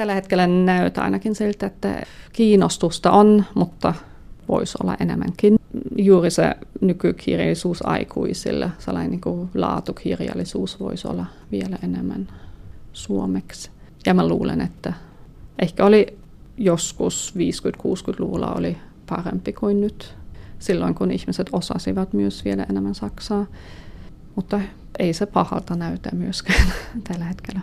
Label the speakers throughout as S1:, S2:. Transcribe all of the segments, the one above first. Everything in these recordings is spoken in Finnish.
S1: Tällä hetkellä näyttää ainakin siltä, että kiinnostusta on, mutta voisi olla enemmänkin. Juuri se nykykirjallisuus aikuisille, sellainen niin kuin laatukirjallisuus voisi olla vielä enemmän suomeksi. Ja mä luulen, että ehkä oli joskus 50-60-luvulla oli parempi kuin nyt, silloin kun ihmiset osasivat myös vielä enemmän saksaa. Mutta ei se pahalta näytä myöskään tällä hetkellä.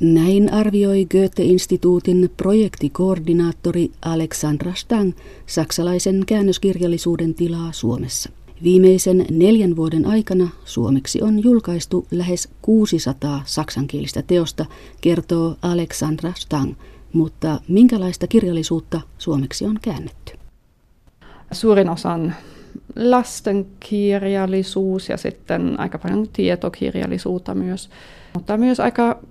S2: Näin arvioi Goethe-instituutin projektikoordinaattori Alexandra Stang saksalaisen käännöskirjallisuuden tilaa Suomessa. Viimeisen neljän vuoden aikana suomeksi on julkaistu lähes 600 saksankielistä teosta, kertoo Alexandra Stang. Mutta minkälaista kirjallisuutta suomeksi on käännetty?
S1: Suurin osa on lastenkirjallisuus ja sitten aika paljon tietokirjallisuutta myös, mutta myös aika,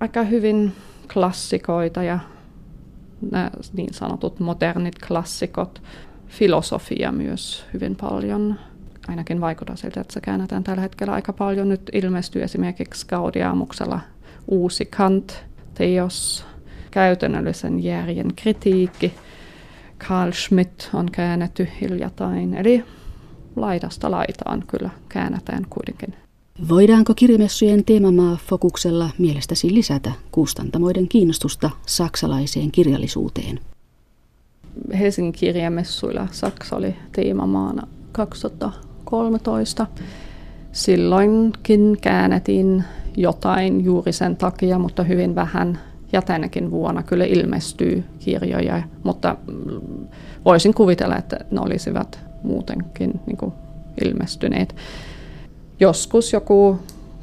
S1: aika hyvin klassikoita ja nämä niin sanotut modernit klassikot. Filosofia myös hyvin paljon. Ainakin vaikuttaa siltä, että se käännetään tällä hetkellä aika paljon. Nyt ilmestyy esimerkiksi Gaudiamuksella uusi Kant-teos, käytännöllisen järjen kritiikki. Carl Schmidt on käännetty hiljattain, eli laidasta laitaan kyllä käännetään kuitenkin.
S2: Voidaanko kirjamessujen teemamaa fokuksella mielestäsi lisätä kustantamoiden kiinnostusta saksalaiseen kirjallisuuteen?
S1: Helsingin kirjamessuilla Saksa oli teemamaana 2013. Silloinkin käännettiin jotain juuri sen takia, mutta hyvin vähän. Ja tänäkin vuonna kyllä ilmestyy kirjoja, mutta voisin kuvitella, että ne olisivat muutenkin niin kuin ilmestyneet. Joskus joku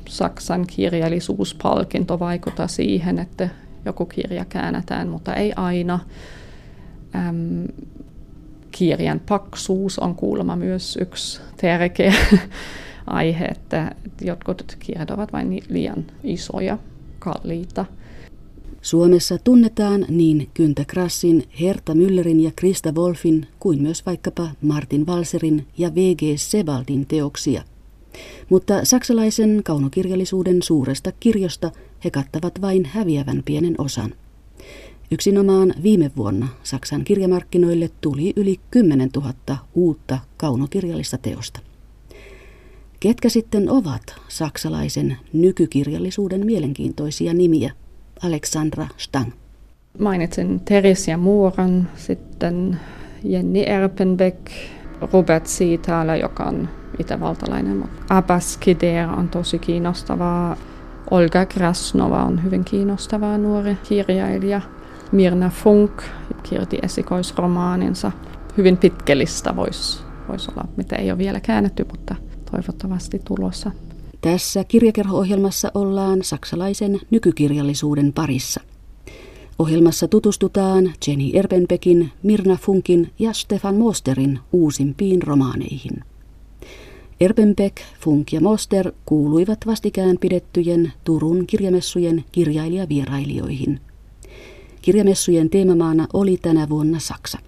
S1: Saksan kirjallisuuspalkinto vaikuttaa siihen, että joku kirja käännetään, mutta ei aina. Ähm, kirjan paksuus on kuulemma myös yksi tärkeä aihe, että jotkut kirjat ovat vain liian isoja, kalliita.
S2: Suomessa tunnetaan niin Kyntä Krassin, Herta Müllerin ja Krista Wolfin kuin myös vaikkapa Martin Valserin ja V.G. Sebaldin teoksia. Mutta saksalaisen kaunokirjallisuuden suuresta kirjosta he kattavat vain häviävän pienen osan. Yksinomaan viime vuonna Saksan kirjamarkkinoille tuli yli 10 000 uutta kaunokirjallista teosta. Ketkä sitten ovat saksalaisen nykykirjallisuuden mielenkiintoisia nimiä? Alexandra Stang.
S1: Mainitsin Teresia Muuran, sitten Jenni Erpenbeck, Robert Siitala, joka on itävaltalainen. Abbas Kider on tosi kiinnostavaa. Olga Krasnova on hyvin kiinnostava nuori kirjailija. Mirna Funk kirjoitti esikoisromaaninsa. Hyvin pitkellistä voisi vois olla, mitä ei ole vielä käännetty, mutta toivottavasti tulossa.
S2: Tässä kirjakerho-ohjelmassa ollaan saksalaisen nykykirjallisuuden parissa. Ohjelmassa tutustutaan Jenny Erpenbekin, Mirna Funkin ja Stefan Mosterin uusimpiin romaaneihin. Erpenbeck, Funk ja Moster kuuluivat vastikään pidettyjen Turun kirjamessujen kirjailijavierailijoihin. Kirjamessujen teemamaana oli tänä vuonna Saksa.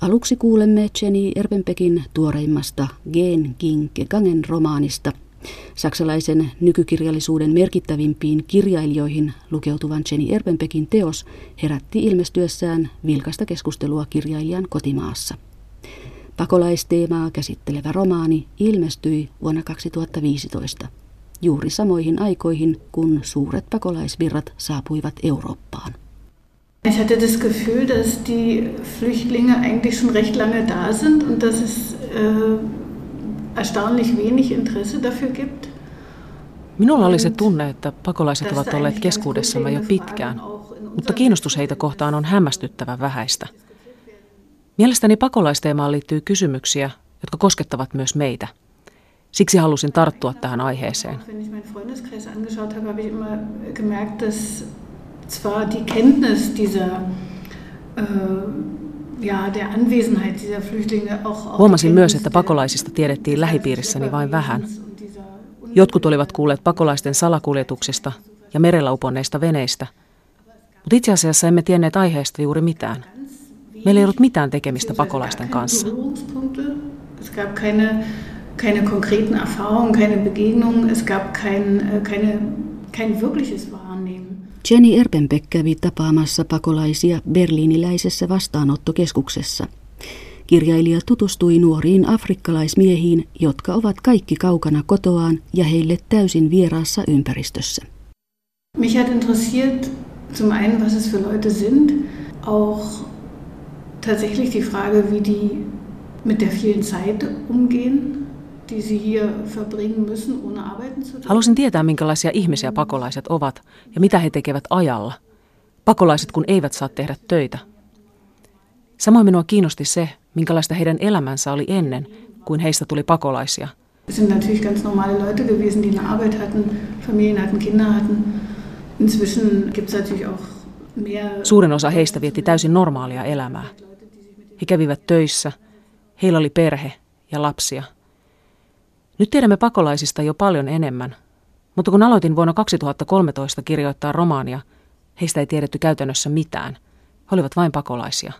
S2: Aluksi kuulemme Jenny Erpenbeckin tuoreimmasta Gen Ginke Gangen romaanista – Saksalaisen nykykirjallisuuden merkittävimpiin kirjailijoihin lukeutuvan Jenny Erpenbeckin teos herätti ilmestyessään vilkasta keskustelua kirjailijan kotimaassa. Pakolaisteemaa käsittelevä romaani ilmestyi vuonna 2015, juuri samoihin aikoihin, kun suuret pakolaisvirrat saapuivat Eurooppaan.
S3: Ich hatte das Gefühl, dass die Flüchtlinge eigentlich schon recht lange da sind und dass es äh, erstaunlich wenig Interesse dafür gibt.
S4: Minulla oli se tunne, että pakolaiset ovat olleet keskuudessamme jo pitkään, mutta kiinnostus heitä kohtaan on hämmästyttävän vähäistä. Mielestäni pakolaisteemaan liittyy kysymyksiä, jotka koskettavat myös meitä. Siksi halusin tarttua tähän aiheeseen.
S3: zwar die Kenntnis dieser äh,
S4: Huomasin myös, että pakolaisista tiedettiin lähipiirissäni vain vähän. Jotkut olivat kuulleet pakolaisten salakuljetuksista ja merellä uponneista veneistä, mutta itse asiassa emme tienneet aiheesta juuri mitään. Meillä ei ollut mitään tekemistä pakolaisten kanssa.
S3: keine konkreten Erfahrungen, keine Begegnungen, es gab kein, äh, keine, kein wirkliches Wahrnehmen.
S2: Jenny Erpenbeck kävi tapaamassa pakolaisia berliiniläisessä vastaanottokeskuksessa. Kirjailija tutustui nuoriin afrikkalaismiehiin, jotka ovat kaikki kaukana kotoaan ja heille täysin vieraassa ympäristössä.
S3: Mich hat interessiert zum einen, was es für Leute sind, auch tatsächlich die Frage, wie die mit der vielen Zeit umgehen,
S4: Halusin tietää, minkälaisia ihmisiä pakolaiset ovat ja mitä he tekevät ajalla. Pakolaiset, kun eivät saa tehdä töitä. Samoin minua kiinnosti se, minkälaista heidän elämänsä oli ennen, kuin heistä tuli pakolaisia.
S3: Sind natürlich ganz normale Leute gewesen, die eine Arbeit hatten, Familien hatten, Kinder hatten. Inzwischen gibt es natürlich auch mehr...
S4: Suurin osa heistä vietti täysin normaalia elämää. He kävivät töissä, heillä oli perhe ja lapsia – nyt tiedämme pakolaisista jo paljon enemmän, mutta kun aloitin vuonna 2013 kirjoittaa romaania, heistä ei tiedetty käytännössä mitään. He olivat vain pakolaisia.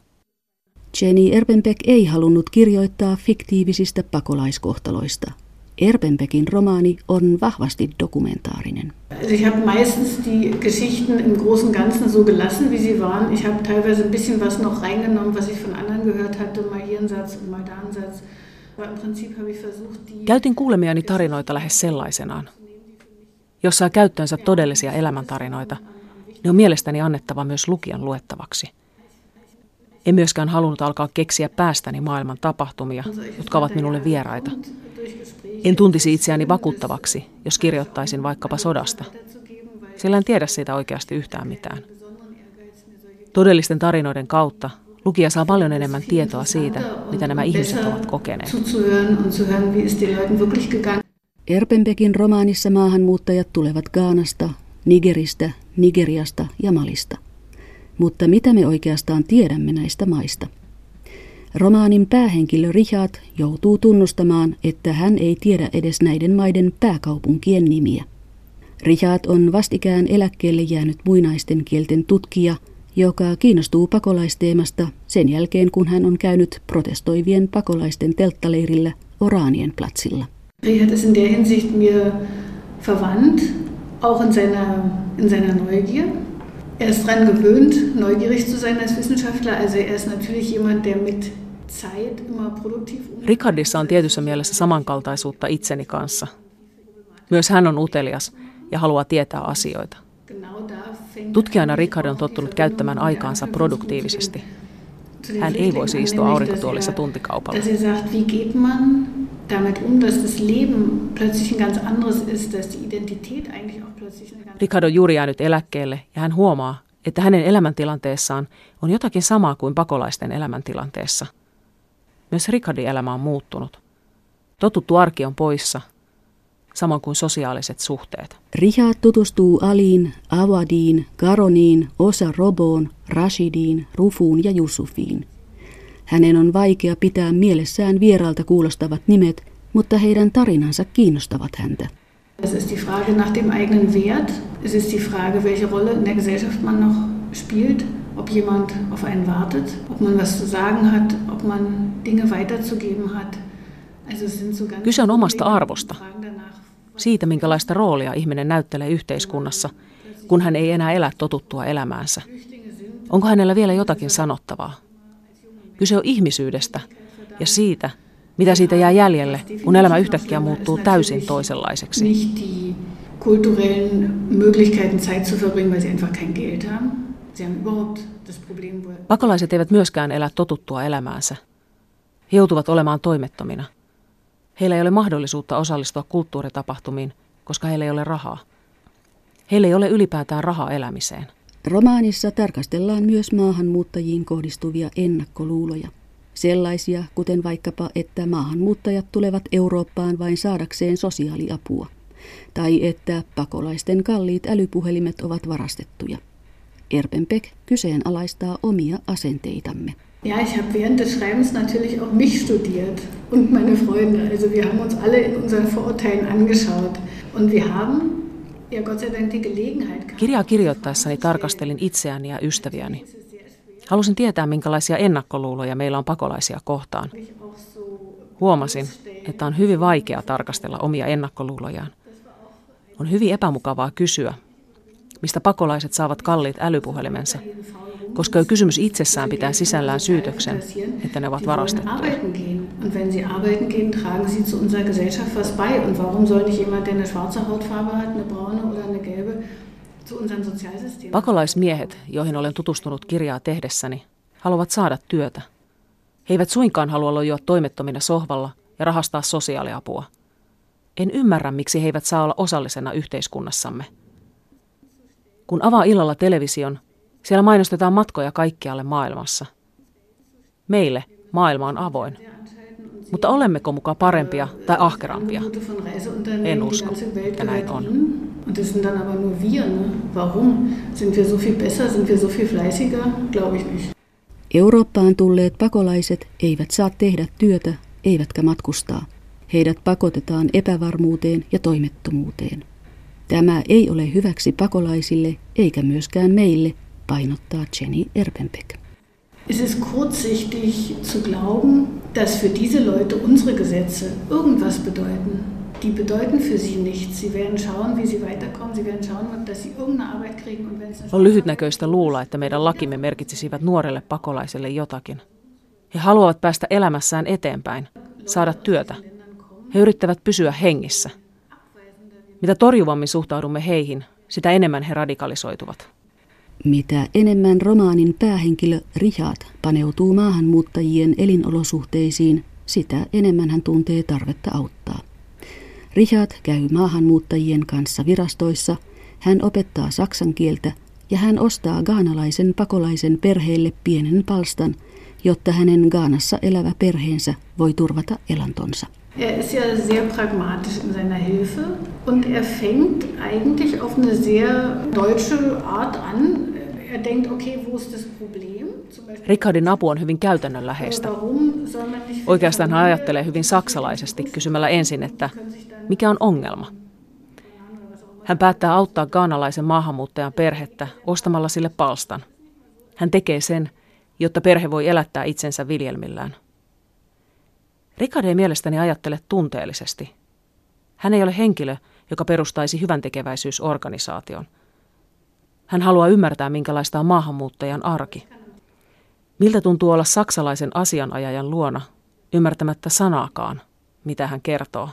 S2: Jenny Erpenbeck ei halunnut kirjoittaa fiktiivisistä pakolaiskohtaloista. Erpenbeckin romaani on vahvasti dokumentaarinen.
S3: Ich habe meistens die Geschichten im Großen Ganzen so gelassen, wie sie waren. Ich habe teilweise ein bisschen was noch reingenommen, was ich von anderen gehört hatte, mal hier ein Satz und mal da ein Satz.
S4: Käytin kuulemiani tarinoita lähes sellaisenaan. Jos saa käyttöönsä todellisia elämäntarinoita, ne on mielestäni annettava myös lukijan luettavaksi. En myöskään halunnut alkaa keksiä päästäni maailman tapahtumia, jotka ovat minulle vieraita. En tuntisi itseäni vakuuttavaksi, jos kirjoittaisin vaikkapa sodasta, sillä en tiedä siitä oikeasti yhtään mitään. Todellisten tarinoiden kautta Lukija saa paljon enemmän tietoa siitä, mitä nämä ihmiset ovat kokeneet.
S2: Erpenbekin romaanissa maahanmuuttajat tulevat Gaanasta, Nigeristä, Nigeriasta ja Malista. Mutta mitä me oikeastaan tiedämme näistä maista? Romaanin päähenkilö Richard joutuu tunnustamaan, että hän ei tiedä edes näiden maiden pääkaupunkien nimiä. Richard on vastikään eläkkeelle jäänyt muinaisten kielten tutkija – joka kiinnostuu pakolaisteemasta sen jälkeen, kun hän on käynyt protestoivien pakolaisten telttaleirillä Oraanien platsilla.
S3: Richard ist in der Hinsicht mir verwandt, auch in seiner, in seiner Neugier. Er ist daran gewöhnt, neugierig zu sein als Wissenschaftler. Also er ist natürlich jemand, der mit Zeit immer produktiv
S4: Ricardissa on tietyssä mielessä samankaltaisuutta itseni kanssa. Myös hän on utelias ja haluaa tietää asioita. Tutkijana Richard on tottunut käyttämään aikaansa produktiivisesti. Hän ei voisi istua aurinkotuolissa tuntikaupalla. Richard on juuri jäänyt eläkkeelle ja hän huomaa, että hänen elämäntilanteessaan on jotakin samaa kuin pakolaisten elämäntilanteessa. Myös Richardin elämä on muuttunut. Totuttu arki on poissa samoin kuin sosiaaliset suhteet.
S2: Rihad tutustuu Aliin, Awadiin, Karoniin, Osa Roboon, Rashidiin, Rufuun ja Yusufiin. Hänen on vaikea pitää mielessään vieraalta kuulostavat nimet, mutta heidän tarinansa kiinnostavat häntä.
S3: Es ist die Frage nach dem eigenen Wert. Es ist die Frage, welche Rolle in der Gesellschaft man noch spielt. Ob jemand auf einen wartet, ob man was zu sagen hat, ob man Dinge weiterzugeben hat.
S4: Kyse on omasta arvosta, siitä minkälaista roolia ihminen näyttelee yhteiskunnassa, kun hän ei enää elä totuttua elämäänsä. Onko hänellä vielä jotakin sanottavaa? Kyse on ihmisyydestä ja siitä, mitä siitä jää jäljelle, kun elämä yhtäkkiä muuttuu täysin toisenlaiseksi. Pakolaiset eivät myöskään elä totuttua elämäänsä. He joutuvat olemaan toimettomina – Heillä ei ole mahdollisuutta osallistua kulttuuritapahtumiin, koska heillä ei ole rahaa. Heillä ei ole ylipäätään rahaa elämiseen.
S2: Romaanissa tarkastellaan myös maahanmuuttajiin kohdistuvia ennakkoluuloja. Sellaisia, kuten vaikkapa, että maahanmuuttajat tulevat Eurooppaan vain saadakseen sosiaaliapua. Tai että pakolaisten kalliit älypuhelimet ovat varastettuja. Erpenbeck kyseenalaistaa omia asenteitamme.
S3: Ja, ich habe während des Schreibens natürlich auch mich studiert und meine Freunde. Also wir haben uns alle in unseren Vorurteilen angeschaut und wir haben ja Gott sei Dank die Gelegenheit gehabt.
S4: Kirjaa kirjoittaessani tarkastelin itseäni ja ystäviäni. Halusin tietää, minkälaisia ennakkoluuloja meillä on pakolaisia kohtaan. Huomasin, että on hyvin vaikea tarkastella omia ennakkoluulojaan. On hyvin epämukavaa kysyä, mistä pakolaiset saavat kalliit älypuhelimensa, koska jo kysymys itsessään pitää sisällään syytöksen, että ne ovat varastettuja. Pakolaismiehet, joihin olen tutustunut kirjaa tehdessäni, haluavat saada työtä. He eivät suinkaan halua lojoa toimettomina sohvalla ja rahastaa sosiaaliapua. En ymmärrä, miksi he eivät saa olla osallisena yhteiskunnassamme. Kun avaa illalla television, siellä mainostetaan matkoja kaikkialle maailmassa. Meille maailma on avoin. Mutta olemmeko mukaan parempia tai ahkerampia? En usko, että näin on. Und das sind dann aber nur wir. Ne? Warum? Sind wir so viel besser? Sind wir so viel fleißiger? Glaube ich nicht.
S2: Eurooppaan tulleet pakolaiset eivät saa tehdä työtä, eivätkä matkustaa. Heidät pakotetaan epävarmuuteen ja toimettomuuteen. Tämä ei ole hyväksi pakolaisille eikä myöskään meille, painottaa Jenny Erpenbeck.
S3: Es ist kurzsichtig zu glauben, dass für diese Leute unsere Gesetze irgendwas bedeuten. Die bedeuten für sie nichts. Sie werden schauen, wie sie weiterkommen. Sie werden schauen, dass sie irgendeine Arbeit kriegen. Und wenn
S4: On lyhytnäköistä luulla, että meidän lakimme merkitsisivät nuorelle pakolaiselle jotakin. He haluavat päästä elämässään eteenpäin, saada työtä. He yrittävät pysyä hengissä. Mitä torjuvammin suhtaudumme heihin, sitä enemmän he radikalisoituvat.
S2: Mitä enemmän romaanin päähenkilö Richard paneutuu maahanmuuttajien elinolosuhteisiin, sitä enemmän hän tuntee tarvetta auttaa. Richard käy maahanmuuttajien kanssa virastoissa, hän opettaa saksan kieltä ja hän ostaa gaanalaisen pakolaisen perheelle pienen palstan, jotta hänen Gaanassa elävä perheensä voi turvata elantonsa.
S3: Er ist ja sehr pragmatisch in seiner Hilfe und er fängt eigentlich auf eine sehr deutsche Art an. Er denkt, okay, wo ist das Problem?
S4: Rickardin apu on hyvin käytännönläheistä. Oikeastaan hän ajattelee hyvin saksalaisesti kysymällä ensin, että mikä on ongelma? Hän päättää auttaa gaanalaisen maahanmuuttajan perhettä ostamalla sille palstan. Hän tekee sen, jotta perhe voi elättää itsensä viljelmillään. Rikard ei mielestäni ajattele tunteellisesti. Hän ei ole henkilö, joka perustaisi hyvän tekeväisyysorganisaation. Hän haluaa ymmärtää, minkälaista on maahanmuuttajan arki. Miltä tuntuu olla saksalaisen asianajajan luona, ymmärtämättä sanaakaan, mitä hän kertoo.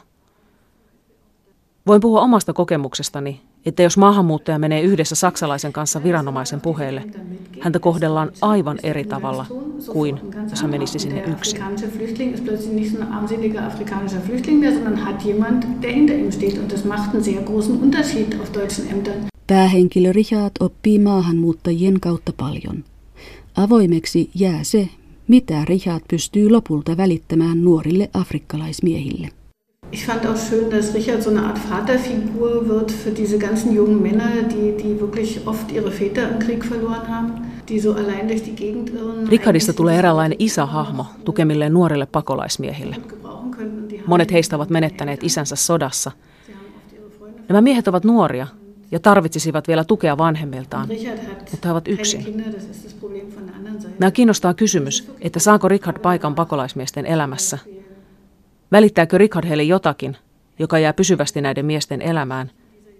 S4: Voin puhua omasta kokemuksestani, että jos maahanmuuttaja menee yhdessä saksalaisen kanssa viranomaisen puheelle, häntä kohdellaan aivan eri tavalla kuin jos hän menisi sinne yksin.
S2: Päähenkilö Richard oppii maahanmuuttajien kautta paljon. Avoimeksi jää se, mitä Richard pystyy lopulta välittämään nuorille afrikkalaismiehille.
S3: Ich fand auch schön, dass Richard so eine Art Vaterfigur wird für diese ganzen jungen Männer, die, die wirklich oft ihre Väter im Krieg verloren haben, die so allein durch die Gegend irren.
S4: Richardista tulee eräänlainen isähahmo tukemille nuorille pakolaismiehille. Monet heistä ovat menettäneet isänsä sodassa. Nämä miehet ovat nuoria ja tarvitsisivat vielä tukea vanhemmiltaan, mutta he ovat yksin. Nämä kiinnostaa kysymys, että saako Richard paikan pakolaismiesten elämässä – Välittääkö Richard heille jotakin, joka jää pysyvästi näiden miesten elämään,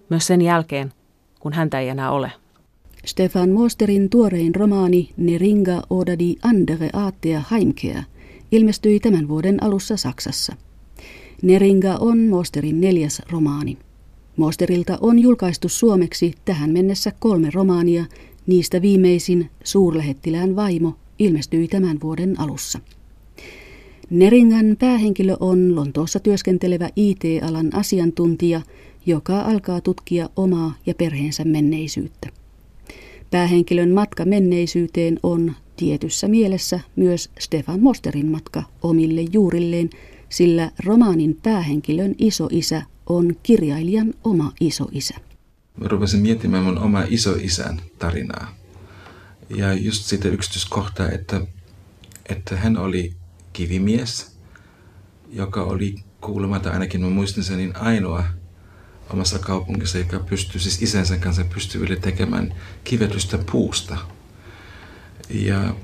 S4: myös sen jälkeen, kun häntä ei enää ole?
S2: Stefan Mosterin tuorein romaani Neringa odadi andere Aatea Heimkeä ilmestyi tämän vuoden alussa Saksassa. Neringa on Mosterin neljäs romaani. Mosterilta on julkaistu suomeksi tähän mennessä kolme romaania, niistä viimeisin Suurlähettilään vaimo ilmestyi tämän vuoden alussa. Neringan päähenkilö on Lontoossa työskentelevä IT-alan asiantuntija, joka alkaa tutkia omaa ja perheensä menneisyyttä. Päähenkilön matka menneisyyteen on tietyssä mielessä myös Stefan Mosterin matka omille juurilleen, sillä romaanin päähenkilön isoisä on kirjailijan oma isoisä.
S5: Mä rupesin miettimään mun oma isoisän tarinaa. Ja just sitä yksityiskohtaa, että, että hän oli kivimies, joka oli kuulemma, tai ainakin mä muistan sen, niin ainoa omassa kaupungissa, joka pystyi, siis isänsä kanssa vielä tekemään kivetystä puusta. Ja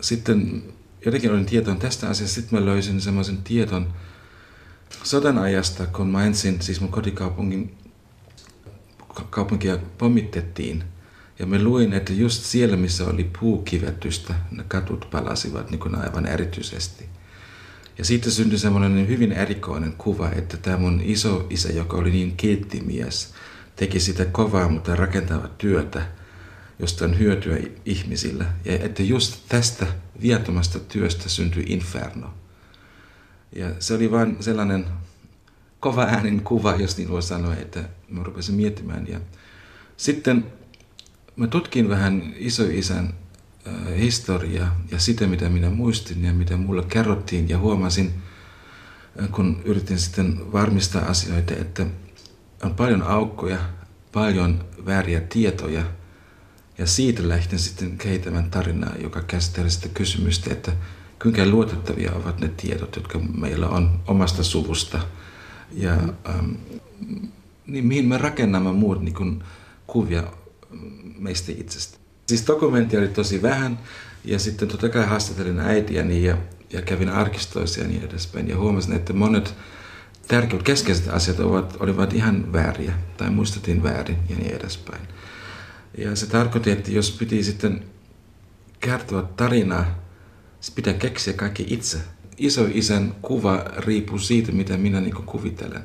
S5: sitten jotenkin olin tietoinen tästä asiasta, sitten mä löysin semmoisen tieton sodan ajasta, kun mä ensin, siis mun kotikaupungin kaupunkia pommitettiin. Ja me luin, että just siellä, missä oli puukivetystä, ne katut palasivat niin kuin aivan erityisesti. Ja siitä syntyi semmoinen hyvin erikoinen kuva, että tämä mun iso isä, joka oli niin kilttimies, teki sitä kovaa, mutta rakentavaa työtä, josta on hyötyä ihmisillä. Ja että just tästä viattomasta työstä syntyi inferno. Ja se oli vain sellainen kova äänen kuva, jos niin voi sanoa, että mä rupesin miettimään. Ja sitten mä tutkin vähän isoisän äh, historiaa ja sitä, mitä minä muistin ja mitä mulle kerrottiin. Ja huomasin, äh, kun yritin sitten varmistaa asioita, että on paljon aukkoja, paljon vääriä tietoja. Ja siitä lähten sitten kehittämään tarinaa, joka käsittelee sitä kysymystä, että kuinka luotettavia ovat ne tiedot, jotka meillä on omasta suvusta. Ja ähm, niin mihin me rakennamme muut niin kuvia meistä itsestä. Siis dokumentti oli tosi vähän ja sitten totta kai haastattelin äitiäni ja, ja kävin arkistoissa ja niin edespäin ja huomasin, että monet tärkeät keskeiset asiat ovat, olivat ihan vääriä tai muistettiin väärin ja niin edespäin. Ja se tarkoitti, että jos piti sitten kertoa tarinaa, se pitää keksiä kaikki itse. Isoisän kuva riippuu siitä, mitä minä niin kuvittelen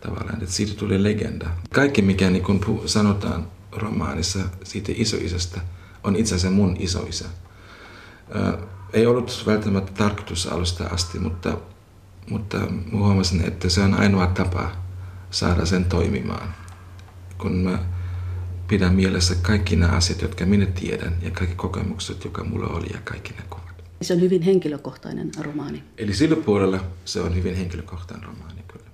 S5: tavallaan, että siitä tuli legenda. Kaikki, mikä niin sanotaan romaanissa siitä isoisästä, on itse asiassa mun isoisä. ei ollut välttämättä tarkoitus alusta asti, mutta, mutta huomasin, että se on ainoa tapa saada sen toimimaan. Kun mä pidän mielessä kaikki nämä asiat, jotka minä tiedän ja kaikki kokemukset, jotka mulla oli ja kaikki ne kuvat.
S2: Se on hyvin henkilökohtainen romaani.
S5: Eli sillä puolella se on hyvin henkilökohtainen romaani, kyllä.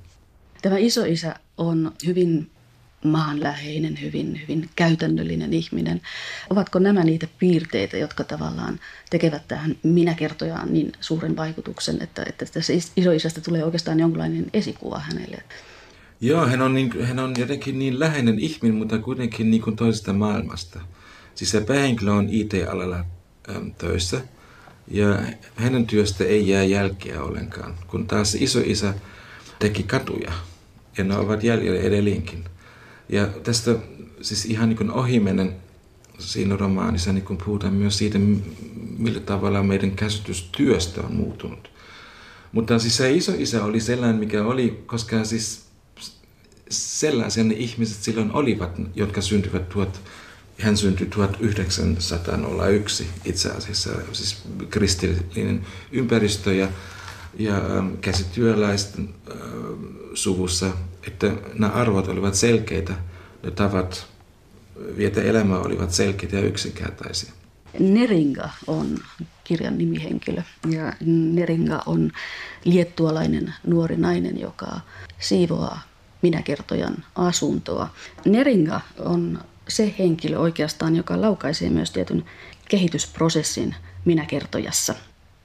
S2: Tämä isoisä on hyvin maanläheinen, hyvin, hyvin käytännöllinen ihminen. Ovatko nämä niitä piirteitä, jotka tavallaan tekevät tähän minäkertojaan niin suuren vaikutuksen, että, että tässä isoisästä tulee oikeastaan jonkinlainen esikuva hänelle?
S5: Joo, hän on, niin, hän on jotenkin niin läheinen ihminen, mutta kuitenkin niin kuin toisesta maailmasta. Siis se päähenkilö on IT-alalla äm, töissä ja hänen työstä ei jää jälkeä ollenkaan, kun taas isoisä teki katuja ja ne ovat jäljellä edelleenkin. Ja tästä siis ihan niin kuin ohimennen siinä romaanissa niin puhutaan myös siitä, millä tavalla meidän käsitys työstä on muuttunut. Mutta siis se iso isä oli sellainen, mikä oli, koska siis sellaisia ne ihmiset silloin olivat, jotka syntyivät tuot, hän syntyi 1901 itse asiassa, siis kristillinen ympäristö ja, ja käsityöläisten äh, suvussa, että nämä arvot olivat selkeitä, ne tavat vietä elämää olivat selkeitä ja yksinkertaisia.
S2: Neringa on kirjan nimihenkilö ja Neringa on liettualainen nuori nainen, joka siivoaa minäkertojan asuntoa. Neringa on se henkilö oikeastaan, joka laukaisee myös tietyn kehitysprosessin minäkertojassa.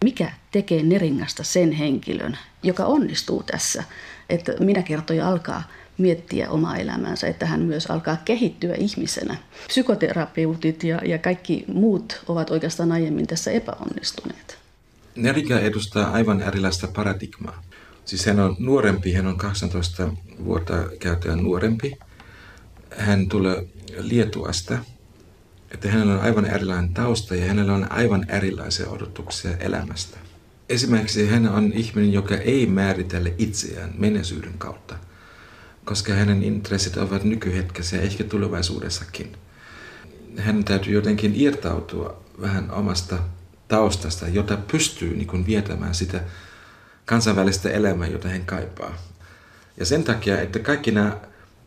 S2: Mikä tekee Neringasta sen henkilön, joka onnistuu tässä, että minäkertoja alkaa miettiä omaa elämäänsä, että hän myös alkaa kehittyä ihmisenä. Psykoterapeutit ja, ja kaikki muut ovat oikeastaan aiemmin tässä epäonnistuneet.
S5: Neringa edustaa aivan erilaista paradigmaa. Siis hän on nuorempi, hän on 18 vuotta käytäjän nuorempi. Hän tulee Lietuasta, että hänellä on aivan erilainen tausta ja hänellä on aivan erilaisia odotuksia elämästä. Esimerkiksi hän on ihminen, joka ei määritellä itseään menneisyyden kautta, koska hänen intressit ovat nykyhetkessä ja ehkä tulevaisuudessakin. Hän täytyy jotenkin irtautua vähän omasta taustasta, jota pystyy niin vietämään sitä kansainvälistä elämää, jota hän kaipaa. Ja sen takia, että kaikki nämä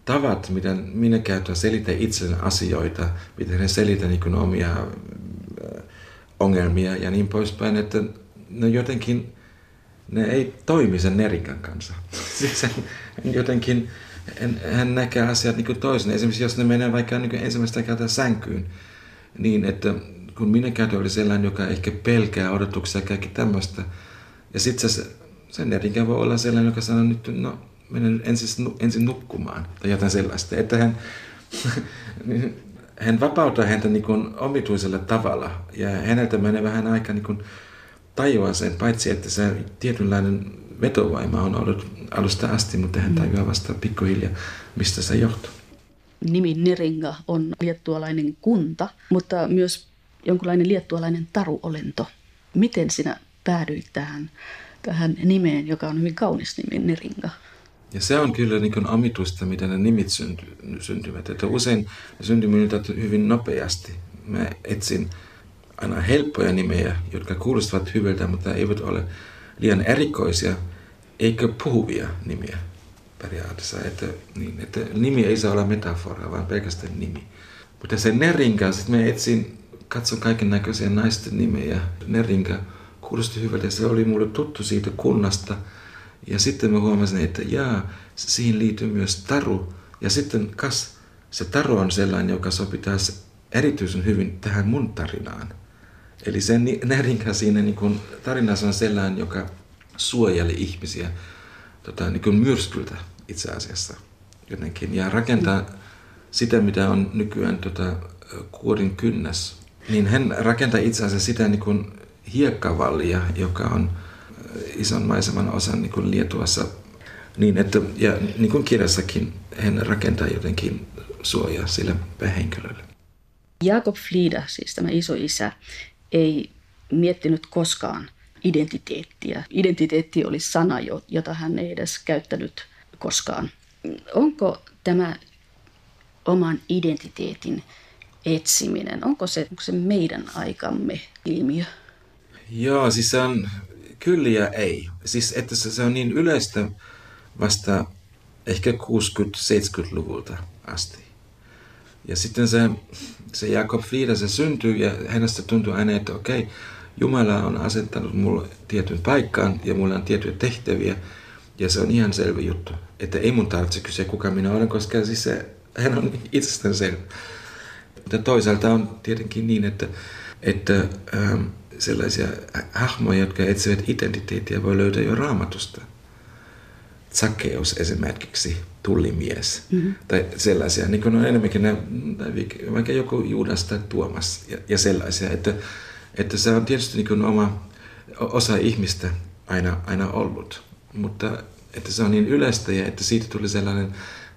S5: tavat, miten minä käytän selitä itselleen asioita, miten hän selitä niin omia äh, ongelmia ja niin poispäin, että ne jotenkin ne ei toimi sen Nerikan kanssa. Siis hän jotenkin, hän, hän näkee asiat niin toisen. Esimerkiksi jos ne menee vaikka niin ensimmäistä kertaa sänkyyn, niin että kun minä käytän oli sellainen, joka ehkä pelkää odotuksia ja kaikki tämmöistä, ja sitten se sen jälkeen voi olla sellainen, joka sanoo nyt, no menen ensin, ensin nukkumaan tai jotain sellaista. Että hän, hän vapauttaa häntä niin kuin omituisella tavalla ja häneltä menee vähän aika niin kuin tajua sen, paitsi että se tietynlainen vetovoima on ollut alusta asti, mutta hän tajuaa vasta pikkuhiljaa, mistä se johtuu.
S2: nimi Neringa on liettualainen kunta, mutta myös jonkunlainen liettualainen taruolento. Miten sinä päädyit tähän, tähän nimeen, joka on hyvin kaunis nimi, Neringa?
S5: Ja se on kyllä niin omituista, miten ne nimit synty, syntyvät. Että usein ne syntyvät hyvin nopeasti. Mä etsin aina helppoja nimejä, jotka kuulostavat hyviltä, mutta eivät ole liian erikoisia eikä puhuvia nimiä periaatteessa. Että, niin, että nimi ei saa olla metafora, vaan pelkästään nimi. Mutta se Nerinka, sitten mä etsin, katson kaiken näköisiä naisten nimejä. Nerinka kuulosti hyvältä. Se oli mulle tuttu siitä kunnasta. Ja sitten mä huomasin, että jaa, siihen liittyy myös taru. Ja sitten kas, se taru on sellainen, joka sopii taas erityisen hyvin tähän mun tarinaan. Eli se Nerinka siinä niin kun, tarinassa on sellainen, joka suojeli ihmisiä tota, niin kuin myrskyltä itse asiassa jotenkin. Ja rakentaa sitä, mitä on nykyään tota, kuorin kynnäs. Niin hän rakentaa itse asiassa sitä niin kuin hiekkavallia, joka on ison maiseman osan niin kuin Lietuassa. Niin, että, ja niin kuin kirjassakin hän rakentaa jotenkin suojaa sille päähenkilölle.
S2: Jakob Flida, siis tämä isoisä, ei miettinyt koskaan identiteettiä. Identiteetti oli sana, jota hän ei edes käyttänyt koskaan. Onko tämä oman identiteetin etsiminen, onko se, onko se meidän aikamme ilmiö?
S5: Joo, siis se on kyllä ja ei. Siis että se, se on niin yleistä vasta ehkä 60-70-luvulta asti. Ja sitten se, se Jakob Frieda, se syntyy ja hänestä tuntuu aina, että okei, Jumala on asettanut mulle tietyn paikkaan ja mulla on tiettyjä tehtäviä. Ja se on ihan selvä juttu, että ei mun tarvitse kysyä kuka minä olen, koska siis se, hän on itsestään selvä. Mutta toisaalta on tietenkin niin, että, että ähm, sellaisia hahmoja, jotka etsivät identiteettiä, voi löytää jo raamatusta. Zakkeus esimerkiksi, tullimies, mm-hmm. tai sellaisia, niin kuin on enemmänkin ne, vaikka joku Juudas tai Tuomas ja, ja sellaisia, että että se on tietysti niin kuin oma osa ihmistä aina, aina ollut, mutta että se on niin yleistä ja että siitä tuli sellainen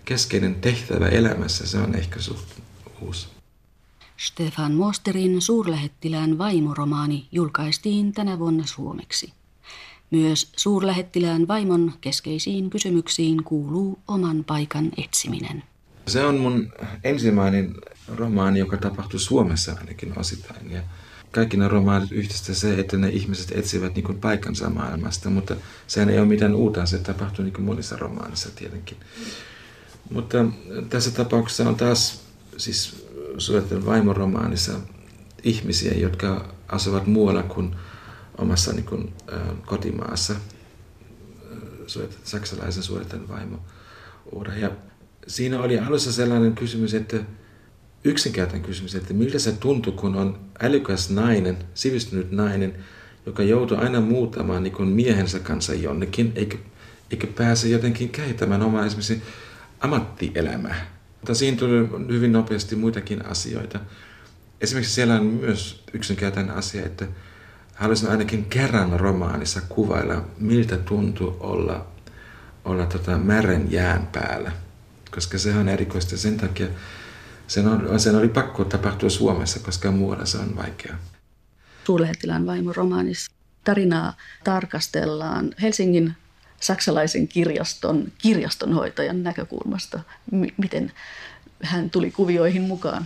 S5: keskeinen tehtävä elämässä, se on ehkä suht uusi.
S2: Stefan Mosterin suurlähettilään vaimoromaani julkaistiin tänä vuonna suomeksi. Myös suurlähettilään vaimon keskeisiin kysymyksiin kuuluu oman paikan etsiminen.
S5: Se on mun ensimmäinen romaani, joka tapahtui Suomessa ainakin osittain. Ja kaikki ne romaanit yhdistä se, että ne ihmiset etsivät niin paikkansa maailmasta, mutta sehän ei ole mitään uutta, se tapahtuu niin monissa romaanissa tietenkin. Mutta tässä tapauksessa on taas siis suunnitelman vaimoromaanissa ihmisiä, jotka asuvat muualla kuin omassa niin kuin, äh, kotimaassa, saksalaisen suunnitelman vaimo. Ja siinä oli alussa sellainen kysymys, että yksinkertainen kysymys, että miltä se tuntuu, kun on älykäs nainen, sivistynyt nainen, joka joutuu aina muutamaan niin miehensä kanssa jonnekin, eikä, eikä pääse jotenkin kehittämään omaa esimerkiksi ammattielämää. Mutta siinä tuli hyvin nopeasti muitakin asioita. Esimerkiksi siellä on myös yksinkertainen asia, että haluaisin ainakin kerran romaanissa kuvailla, miltä tuntuu olla, olla tota mären jään päällä. Koska se on erikoista sen takia, sen, on, sen oli pakko tapahtua Suomessa, koska muualla se on vaikea.
S2: Suurlähettilään vaimo romaanissa tarinaa tarkastellaan Helsingin saksalaisen kirjaston kirjastonhoitajan näkökulmasta. M- miten hän tuli kuvioihin mukaan?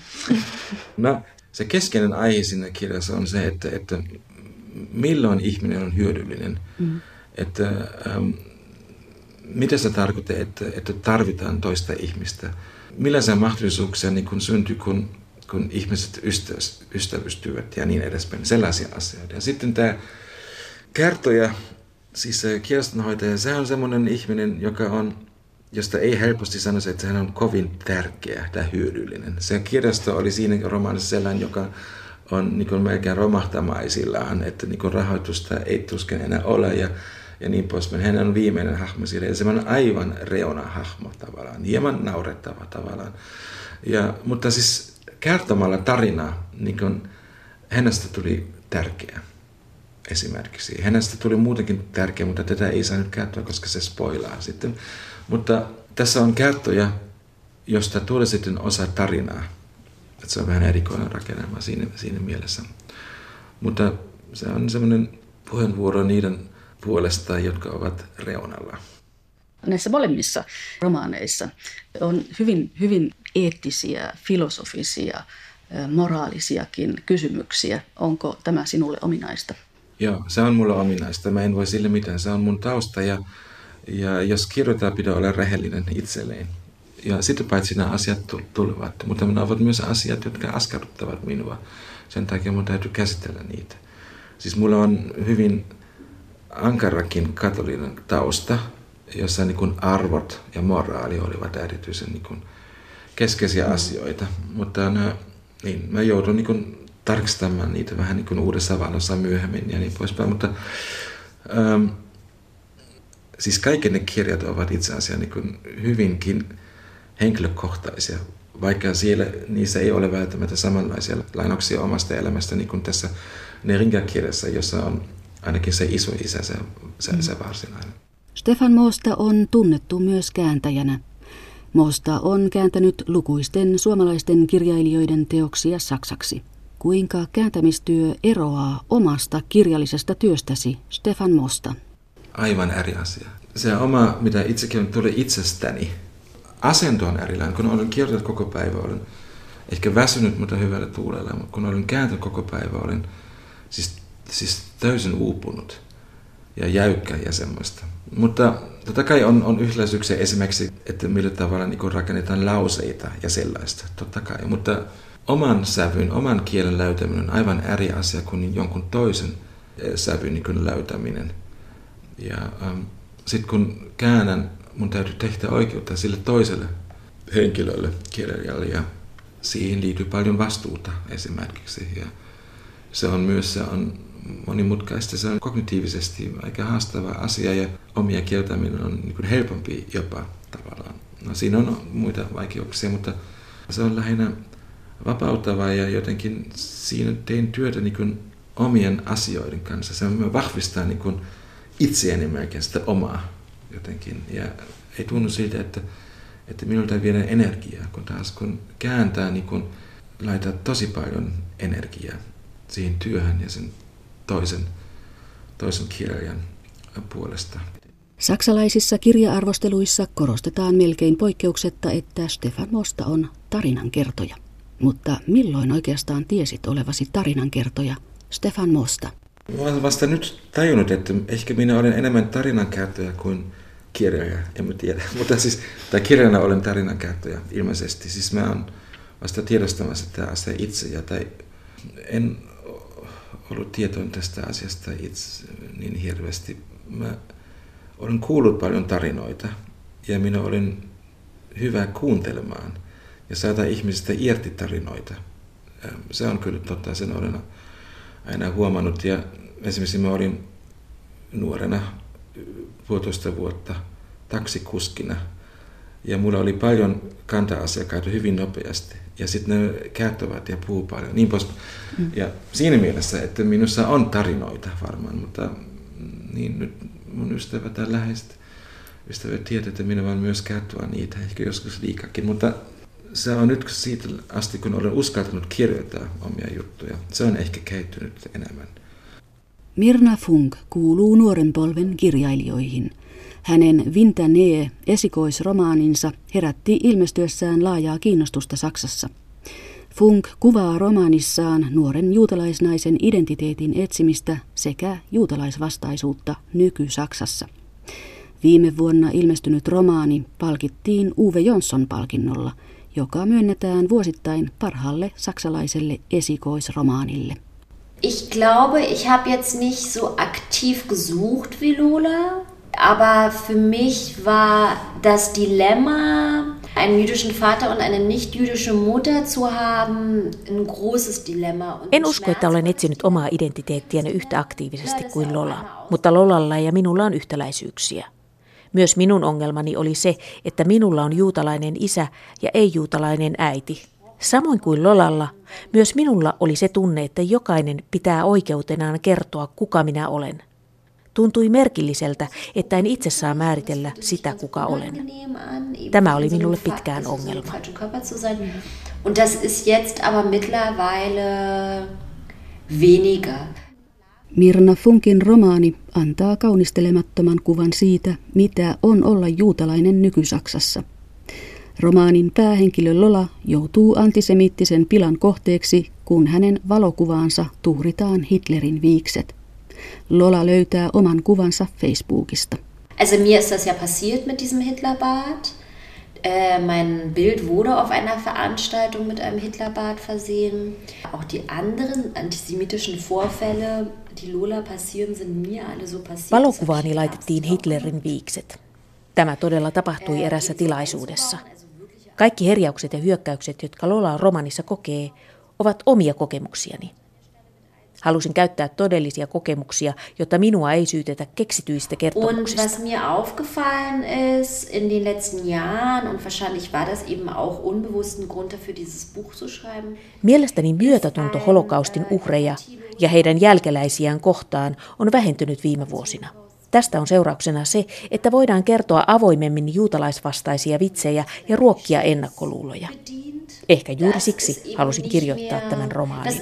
S5: No, se keskeinen aihe siinä kirjassa on se, että, että milloin ihminen on hyödyllinen. Mm. Että, ähm, mitä se tarkoittaa, että, että tarvitaan toista ihmistä – millaisia mahdollisuuksia niin kun syntyy, kun, kun ihmiset ystävystyvät ja niin edespäin. Sellaisia asioita. Ja sitten tämä kertoja, siis kirjastonhoitaja, se on semmoinen ihminen, joka on, josta ei helposti sanoisi, että hän on kovin tärkeä tai hyödyllinen. Se kirjasto oli siinä romaanissa sellainen, joka on niin kuin melkein romahtamaisillaan, että niin kuin rahoitusta ei tuskin enää ole ja ja niin poispäin. Hän on viimeinen hahmo siellä ja se on aivan reuna-hahmo tavallaan, hieman naurettava tavallaan. Ja, mutta siis kertomalla tarinaa, niin kun hänestä tuli tärkeä esimerkiksi. Hänestä tuli muutenkin tärkeä, mutta tätä ei saa nyt kertoa, koska se spoilaa sitten. Mutta tässä on kertoja, josta tulee sitten osa tarinaa. Että se on vähän erikoinen rakennelma siinä, siinä mielessä. Mutta se on semmoinen puheenvuoro niiden puolesta, jotka ovat reunalla.
S2: Näissä molemmissa romaaneissa on hyvin, hyvin eettisiä, filosofisia, moraalisiakin kysymyksiä. Onko tämä sinulle ominaista?
S5: Joo, se on mulle ominaista. Mä en voi sille mitään. Se on mun tausta ja, ja jos kirjoittaa, pitää olla rehellinen itselleen. Ja sitten paitsi nämä asiat tulevat, mutta ne ovat myös asiat, jotka askarruttavat minua. Sen takia mun täytyy käsitellä niitä. Siis mulla on hyvin ankarakin katolinen tausta, jossa niin kuin arvot ja moraali olivat erityisen niin kuin keskeisiä asioita. Mutta nämä, niin, mä joudun niin kuin tarkistamaan niitä vähän niin kuin uudessa valossa myöhemmin ja niin poispäin. Mutta ähm, siis kaikki ne kirjat ovat itse asiassa niin kuin hyvinkin henkilökohtaisia, vaikka siellä niissä ei ole välttämättä samanlaisia lainauksia omasta elämästä, niin kuin tässä Neringa-kirjassa, jossa on ainakin se iso isä, se, se, se mm. varsinainen.
S2: Stefan Moosta on tunnettu myös kääntäjänä. Moosta on kääntänyt lukuisten suomalaisten kirjailijoiden teoksia saksaksi. Kuinka kääntämistyö eroaa omasta kirjallisesta työstäsi, Stefan Mosta?
S5: Aivan eri asia. Se oma, mitä itsekin tuli itsestäni, asento on erilainen. Kun olen kirjoittanut koko päivä, olen ehkä väsynyt, mutta hyvällä tuulella. Mutta kun olen kääntänyt koko päivä, olen siis, siis täysin uupunut ja jäykkä ja semmoista. Mutta totta kai on, on yhtäläisyyksiä esimerkiksi, että millä tavalla niin rakennetaan lauseita ja sellaista, totta kai. Mutta oman sävyn, oman kielen löytäminen on aivan eri asia kuin jonkun toisen eh, sävyn niin löytäminen. Ja ähm, sitten kun käännän, mun täytyy tehdä oikeutta sille toiselle henkilölle, kirjailijalle, ja siihen liittyy paljon vastuuta esimerkiksi. Ja se on myös se on monimutkaista, se on kognitiivisesti aika haastava asia ja omia kieltäminen on niin kuin helpompi jopa tavallaan. No, siinä on muita vaikeuksia, mutta se on lähinnä vapauttavaa ja jotenkin siinä teen työtä niin kuin omien asioiden kanssa. Se vahvistaa niin kuin itseäni melkein sitä omaa jotenkin. Ja ei tunnu siltä, että, että minulta viedä energiaa, kun taas kun kääntää, niin kun laittaa tosi paljon energiaa siihen työhön ja sen toisen, toisen kirjan puolesta.
S2: Saksalaisissa kirjaarvosteluissa korostetaan melkein poikkeuksetta, että Stefan Mosta on tarinankertoja. Mutta milloin oikeastaan tiesit olevasi tarinankertoja, Stefan Mosta?
S5: Olen vasta nyt tajunnut, että ehkä minä olen enemmän tarinankertoja kuin kirjailija, en tiedä. Mutta siis, tai kirjana olen tarinankertoja ilmeisesti. Siis mä olen vasta tiedostamassa tätä asiaa itse. Ja tai en ollut tietoinen tästä asiasta itse niin hirveästi. Mä olen kuullut paljon tarinoita ja minä olen hyvä kuuntelemaan ja saada ihmisistä irti tarinoita. Se on kyllä totta, sen olen aina huomannut. Ja esimerkiksi mä olin nuorena puolitoista vuotta taksikuskina ja mulla oli paljon kanta-asiakkaita hyvin nopeasti. Ja sitten ne kertovat ja puhuu paljon. Niin pois. Mm. Ja siinä mielessä, että minussa on tarinoita varmaan, mutta niin nyt mun ystävät tai läheiset ystävät tietävät, että minä voin myös kertoa niitä, ehkä joskus liikakin. Mutta se on nyt siitä asti, kun olen uskaltanut kirjoittaa omia juttuja. Se on ehkä kehittynyt enemmän.
S2: Mirna Funk kuuluu nuoren polven kirjailijoihin – hänen Vintanee esikoisromaaninsa herätti ilmestyessään laajaa kiinnostusta Saksassa. Funk kuvaa romaanissaan nuoren juutalaisnaisen identiteetin etsimistä sekä juutalaisvastaisuutta nyky-Saksassa. Viime vuonna ilmestynyt romaani palkittiin Uwe Jonsson-palkinnolla, joka myönnetään vuosittain parhaalle saksalaiselle esikoisromaanille.
S6: Ich glaube, ich habe jetzt nicht so aktiv gesucht wie Lola, Aber für mich war das Dilemma, einen jüdischen Vater und eine nicht-jüdische Mutter zu haben, ein großes Dilemma.
S4: En usko, että olen etsinyt omaa identiteettiäni yhtä aktiivisesti kuin Lola, mutta Lolalla ja minulla on yhtäläisyyksiä. Myös minun ongelmani oli se, että minulla on juutalainen isä ja ei-juutalainen äiti. Samoin kuin Lolalla, myös minulla oli se tunne, että jokainen pitää oikeutenaan kertoa, kuka minä olen –
S7: Tuntui merkilliseltä, että en itse saa määritellä sitä, kuka olen. Tämä oli minulle pitkään ongelma.
S6: Und das ist jetzt aber mittlerweile weniger.
S2: Mirna Funkin romaani antaa kaunistelemattoman kuvan siitä, mitä on olla juutalainen nykysaksassa. Romaanin päähenkilö Lola joutuu antisemiittisen pilan kohteeksi, kun hänen valokuvaansa tuhritaan Hitlerin viikset. Lola löytää oman kuvansa Facebookista.
S6: Also mir ist das ja passiert mit diesem Hitlerbart. Äh, mein Bild wurde auf einer Veranstaltung mit einem Hitlerbart versehen. Auch die anderen antisemitischen Vorfälle, die Lola passieren, sind mir alle so passiert.
S7: Valokuvaani laitettiin Hitlerin viikset. Tämä todella tapahtui erässä tilaisuudessa. Kaikki herjaukset ja hyökkäykset, jotka Lola romanissa kokee, ovat omia kokemuksiani. Halusin käyttää todellisia kokemuksia, jotta minua ei syytetä keksityistä kertomuksista.
S6: Und was mir aufgefallen ist in den letzten Jahren, und wahrscheinlich war das eben auch unbewussten Grund dafür, dieses Buch zu schreiben.
S7: Mielestäni myötätunto holokaustin uhreja ja heidän jälkeläisiään kohtaan on vähentynyt viime vuosina. Tästä on seurauksena se, että voidaan kertoa avoimemmin juutalaisvastaisia vitsejä ja ruokkia ennakkoluuloja. Ehkä juuri siksi halusin kirjoittaa tämän romaanin.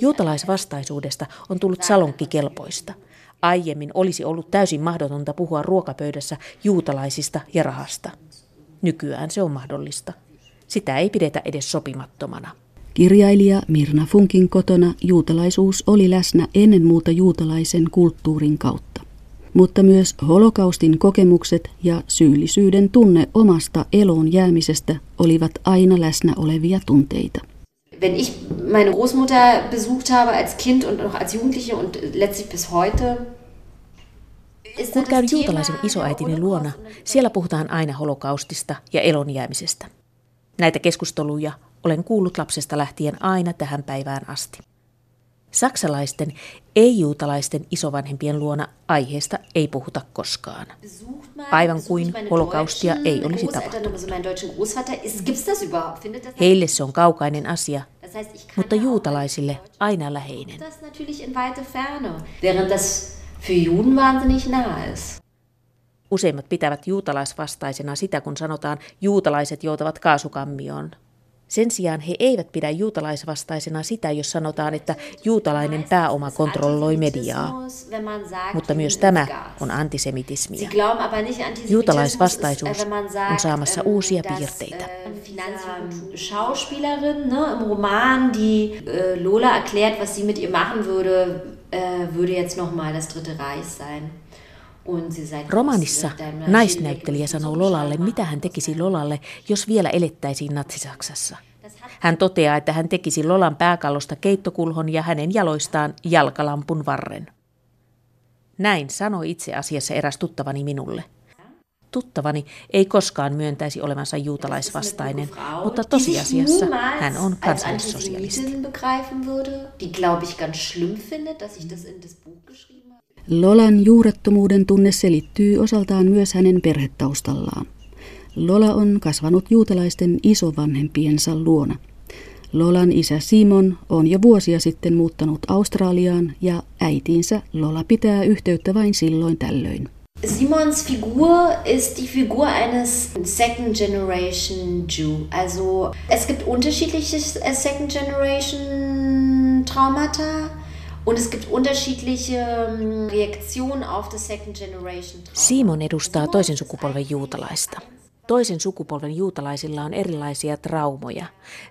S7: Juutalaisvastaisuudesta on tullut salonkikelpoista. Aiemmin olisi ollut täysin mahdotonta puhua ruokapöydässä juutalaisista ja rahasta. Nykyään se on mahdollista. Sitä ei pidetä edes sopimattomana.
S2: Kirjailija Mirna Funkin kotona juutalaisuus oli läsnä ennen muuta juutalaisen kulttuurin kautta. Mutta myös holokaustin kokemukset ja syyllisyyden tunne omasta eloon jäämisestä olivat aina läsnä olevia tunteita.
S6: Wenn ich meine Großmutter besucht habe als Kind und noch als Jugendliche und letztlich bis heute,
S7: kun käyn juutalaisen isoäitini luona, siellä puhutaan aina holokaustista ja elonjäämisestä. Näitä keskusteluja olen kuullut lapsesta lähtien aina tähän päivään asti. Saksalaisten ei-juutalaisten isovanhempien luona aiheesta ei puhuta koskaan. Aivan kuin holokaustia ei olisi tapahtunut. Heille se on kaukainen asia, mutta juutalaisille aina läheinen. Useimmat pitävät juutalaisvastaisena sitä, kun sanotaan juutalaiset joutavat kaasukammioon sen sijaan he eivät pidä juutalaisvastaisena sitä, jos sanotaan, että juutalainen pääoma kontrolloi mediaa. Mutta myös tämä on antisemitismia. Juutalaisvastaisuus on saamassa uusia piirteitä.
S6: Schauspielerin im Roman, die Lola erklärt, was sie mit ihr machen würde, würde jetzt nochmal das Dritte Reich sein.
S7: Romanissa naisnäyttelijä sanoo Lolalle, mitä hän tekisi Lolalle, jos vielä elettäisiin Natsi-Saksassa. Hän toteaa, että hän tekisi Lolan pääkallosta keittokulhon ja hänen jaloistaan jalkalampun varren. Näin sanoi itse asiassa eräs tuttavani minulle. Tuttavani ei koskaan myöntäisi olevansa juutalaisvastainen, mutta tosiasiassa hän on kansallissosialisti.
S2: Lolan juurettomuuden tunne selittyy osaltaan myös hänen perhetaustallaan. Lola on kasvanut juutalaisten isovanhempiensa luona. Lolan isä Simon on jo vuosia sitten muuttanut Australiaan ja äitiinsä Lola pitää yhteyttä vain silloin tällöin.
S6: Simons Figur ist die Figur eines Second Generation Jew. Also es gibt unterschiedliche Second Generation Traumata. Und es gibt unterschiedliche ähm, Reaktionen auf the second generation
S7: Simon edustaa toisen sukupolven juutalaista. Toisen sukupolven juutalaisilla on erilaisia traumoja.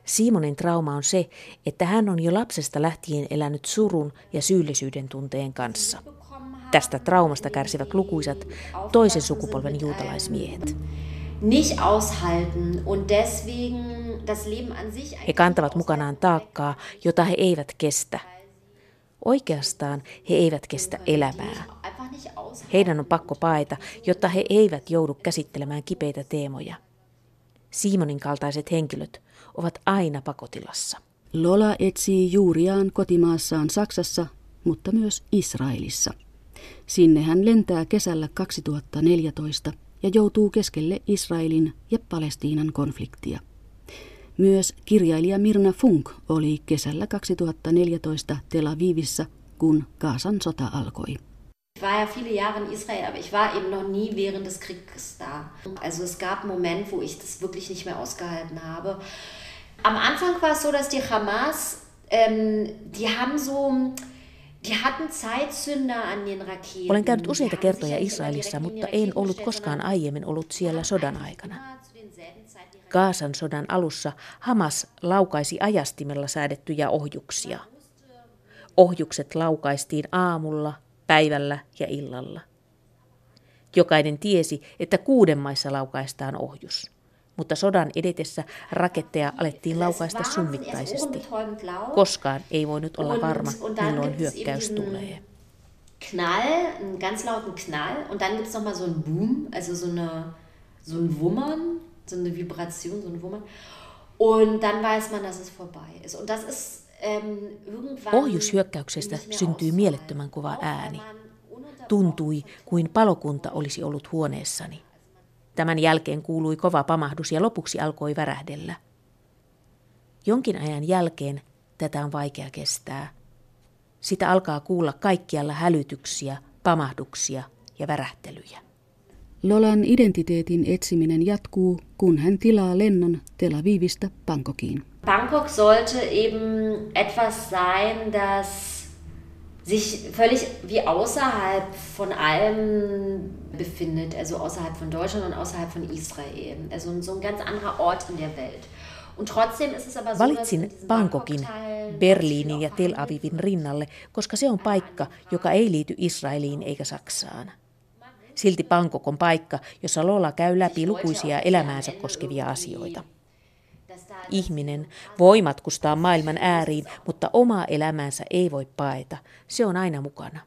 S7: Simonin trauma on se, että hän on jo lapsesta lähtien elänyt surun ja syyllisyyden tunteen kanssa. Tästä traumasta kärsivät lukuisat toisen sukupolven juutalaismiehet. He kantavat mukanaan taakkaa, jota he eivät kestä – Oikeastaan he eivät kestä elämää. Heidän on pakko paeta, jotta he eivät joudu käsittelemään kipeitä teemoja. Simonin kaltaiset henkilöt ovat aina pakotilassa.
S2: Lola etsii juuriaan kotimaassaan Saksassa, mutta myös Israelissa. Sinne hän lentää kesällä 2014 ja joutuu keskelle Israelin ja Palestiinan konfliktia. Myös kirjailija Mirna Funk oli kesällä 2014 Tel Avivissa, kun Gaasan sota alkoi.
S6: Ich war ja viele Jahre in Israel, aber ich war eben noch nie während des Krieges da. Also es gab einen Moment, wo ich das wirklich nicht mehr ausgehalten habe. Am Anfang war es so, dass die Hamas, ähm, die haben so, die hatten Zeitsünder an den Raketen.
S7: Olen käynyt useita kertoja Israelissa, mutta en ollut koskaan aiemmin ollut siellä sodan aikana. Gaasan sodan alussa Hamas laukaisi ajastimella säädettyjä ohjuksia. Ohjukset laukaistiin aamulla, päivällä ja illalla. Jokainen tiesi, että kuuden maissa laukaistaan ohjus, mutta sodan edetessä raketteja alettiin laukaista summittaisesti. Koskaan ei voinut olla varma, milloin hyökkäys tulee.
S6: Knall, einen ganz lauten Knall und dann gibt es nochmal so ein Boom, also so, eine, so ein Wummern, so eine Vibration, so ein Wummern. Und dann weiß man, dass es vorbei ist. Und das ist
S7: Ohjushyökkäyksestä syntyi mielettömän kova ääni. Tuntui kuin palokunta olisi ollut huoneessani. Tämän jälkeen kuului kova pamahdus ja lopuksi alkoi värähdellä. Jonkin ajan jälkeen tätä on vaikea kestää. Sitä alkaa kuulla kaikkialla hälytyksiä, pamahduksia ja värähtelyjä.
S2: Lolan identiteetin etsiminen jatkuu, kun hän tilaa lennon Tel Avivista Bangkokiin.
S6: Bangkok sollte eben etwas sein, das sich völlig wie außerhalb von allem befindet, also außerhalb von Deutschland und außerhalb von Israel. Also so ein ganz anderer Ort in der Welt. Und trotzdem ist es aber so,
S7: Valitsin Bangkokin, Berliinin ja Tel Avivin rinnalle, koska se on paikka, joka ei liity Israeliin eikä Saksaan. Silti Bangkok on paikka, jossa Lola käy läpi lukuisia elämäänsä koskevia asioita. Ihminen voi matkustaa maailman ääriin, mutta omaa elämäänsä ei voi paeta. Se on aina mukana.